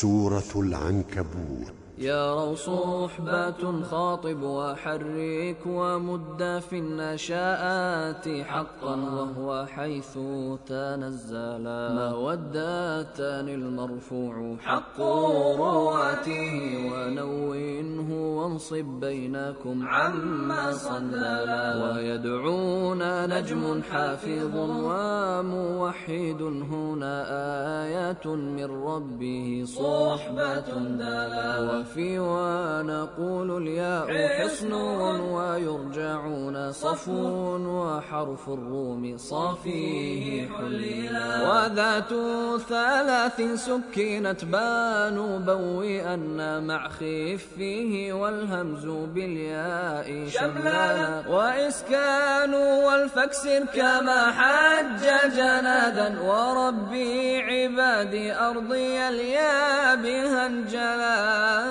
سورة العنكبوت. يا صحبة خاطب وحرك ومد في النشاءات حقا وهو حيث تنزل. مودة المرفوع حق رواته ونوينه وانصب بينكم عما صللا ويدعون نجم حافظ وموحد هنا آيات من ربه صحبة دلا وفي ونقول الياء حصن ويرجعون صفو وحرف الروم صافيه حليلا وذات ثلاث سكنت بان بوئن مع خفه والهمز بالياء شملا وإسكان والفكسر كما حج جنادا وربي عبادي أرضي الياء بها انجلا